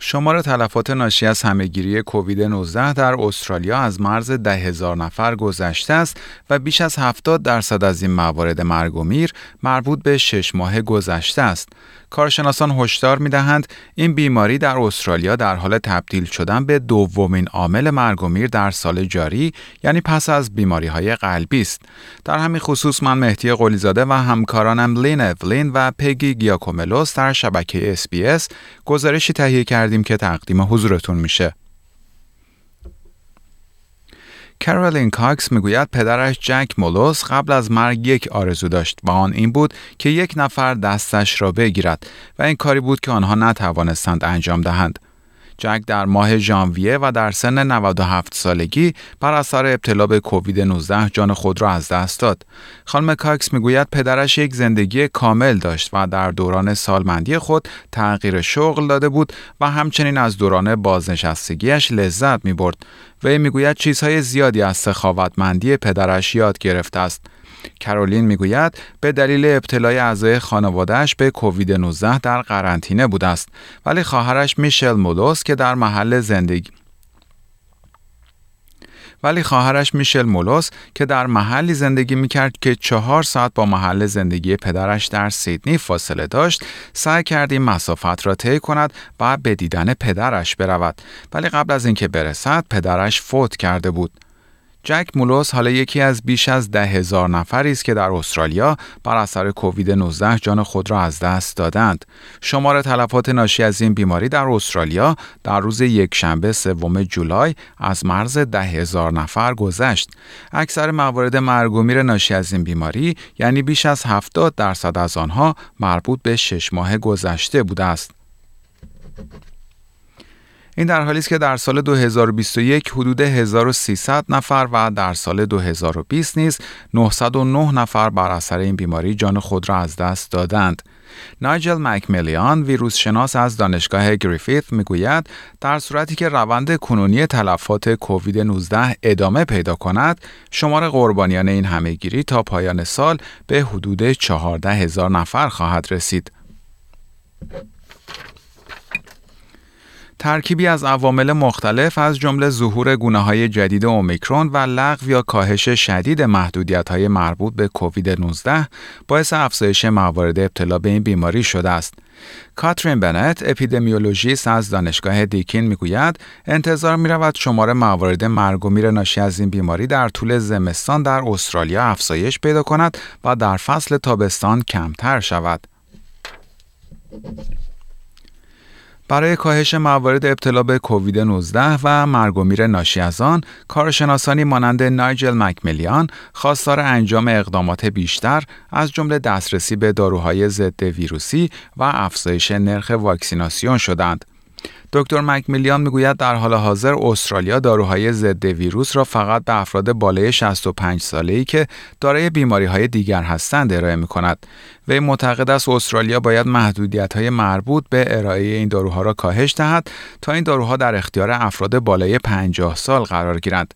شمار تلفات ناشی از همهگیری کووید 19 در استرالیا از مرز ده هزار نفر گذشته است و بیش از 70 درصد از این موارد مرگ و میر مربوط به شش ماه گذشته است. کارشناسان هشدار می‌دهند این بیماری در استرالیا در حال تبدیل شدن به دومین عامل مرگ و میر در سال جاری یعنی پس از بیماری های قلبی است در همین خصوص من مهدی قلیزاده و همکارانم لین اولین و پگی گیاکوملوس در شبکه SBS گزارشی تهیه کردیم که تقدیم حضورتون میشه کرولین کاکس می‌گوید پدرش جک مولوس قبل از مرگ یک آرزو داشت و آن این بود که یک نفر دستش را بگیرد و این کاری بود که آنها نتوانستند انجام دهند. جک در ماه ژانویه و در سن 97 سالگی بر اثر ابتلا به کووید 19 جان خود را از دست داد. خانم کاکس می‌گوید پدرش یک زندگی کامل داشت و در دوران سالمندی خود تغییر شغل داده بود و همچنین از دوران بازنشستگیش لذت می برد. وی می‌گوید چیزهای زیادی از سخاوتمندی پدرش یاد گرفته است. کرولین می‌گوید به دلیل ابتلای اعضای خانوادهش به کووید 19 در قرنطینه بوده است. ولی خواهرش میشل مولوس که در محل زندگی ولی خواهرش میشل مولوس که در محلی زندگی می‌کرد که چهار ساعت با محل زندگی پدرش در سیدنی فاصله داشت سعی کرد این مسافت را طی کند و به دیدن پدرش برود. ولی قبل از اینکه برسد پدرش فوت کرده بود. جک مولوس حالا یکی از بیش از ده هزار نفری است که در استرالیا بر اثر کووید 19 جان خود را از دست دادند. شمار تلفات ناشی از این بیماری در استرالیا در روز یک شنبه سوم جولای از مرز ده هزار نفر گذشت. اکثر موارد مرگ و میر ناشی از این بیماری یعنی بیش از 70 درصد از آنها مربوط به شش ماه گذشته بوده است. این در حالی است که در سال 2021 حدود 1300 نفر و در سال 2020 نیز 909 نفر بر اثر این بیماری جان خود را از دست دادند. نایجل مکمیلیان ویروس شناس از دانشگاه گریفیث می‌گوید در صورتی که روند کنونی تلفات کووید 19 ادامه پیدا کند شمار قربانیان این همهگیری تا پایان سال به حدود 14 هزار نفر خواهد رسید. ترکیبی از عوامل مختلف از جمله ظهور گونه های جدید اومیکرون و لغو یا کاهش شدید محدودیت های مربوط به کووید 19 باعث افزایش موارد ابتلا به این بیماری شده است. کاترین بنت اپیدمیولوژیست از دانشگاه دیکین می‌گوید انتظار می رود شمار موارد مرگ و میر ناشی از این بیماری در طول زمستان در استرالیا افزایش پیدا کند و در فصل تابستان کمتر شود. برای کاهش موارد ابتلا به کووید 19 و مرگ و میر ناشی از آن، کارشناسانی مانند نایجل مکملیان خواستار انجام اقدامات بیشتر از جمله دسترسی به داروهای ضد ویروسی و افزایش نرخ واکسیناسیون شدند. دکتر مکمیلیان می‌گوید در حال حاضر استرالیا داروهای ضد ویروس را فقط به افراد بالای 65 ساله ای که دارای بیماری های دیگر هستند ارائه می کند. وی معتقد است استرالیا باید محدودیت های مربوط به ارائه این داروها را کاهش دهد تا این داروها در اختیار افراد بالای 50 سال قرار گیرند.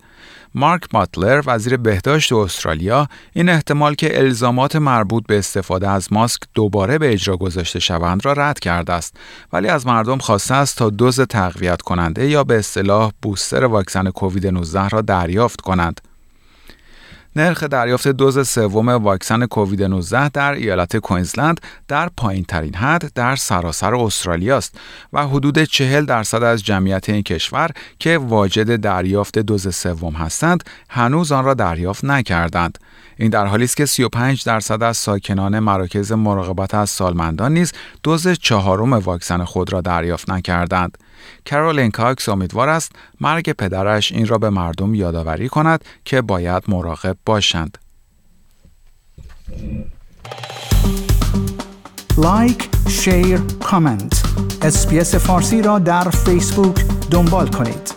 مارک ماتلر وزیر بهداشت استرالیا این احتمال که الزامات مربوط به استفاده از ماسک دوباره به اجرا گذاشته شوند را رد کرده است. ولی از مردم خواسته است تا دوز تقویت کننده یا به اصطلاح بوستر واکسن کووید 19 را دریافت کنند. نرخ دریافت دوز سوم واکسن کووید 19 در ایالت کوینزلند در پایین ترین حد در سراسر استرالیا است و حدود 40 درصد از جمعیت این کشور که واجد دریافت دوز سوم هستند هنوز آن را دریافت نکردند. این در حالی است که 35 درصد از ساکنان مراکز مراقبت از سالمندان نیز دوز چهارم واکسن خود را دریافت نکردند. کرولین کاکس امیدوار است مرگ پدرش این را به مردم یادآوری کند که باید مراقب باشند. like، share، comment. SBS فارسی را در فیسبوک دنبال کنید.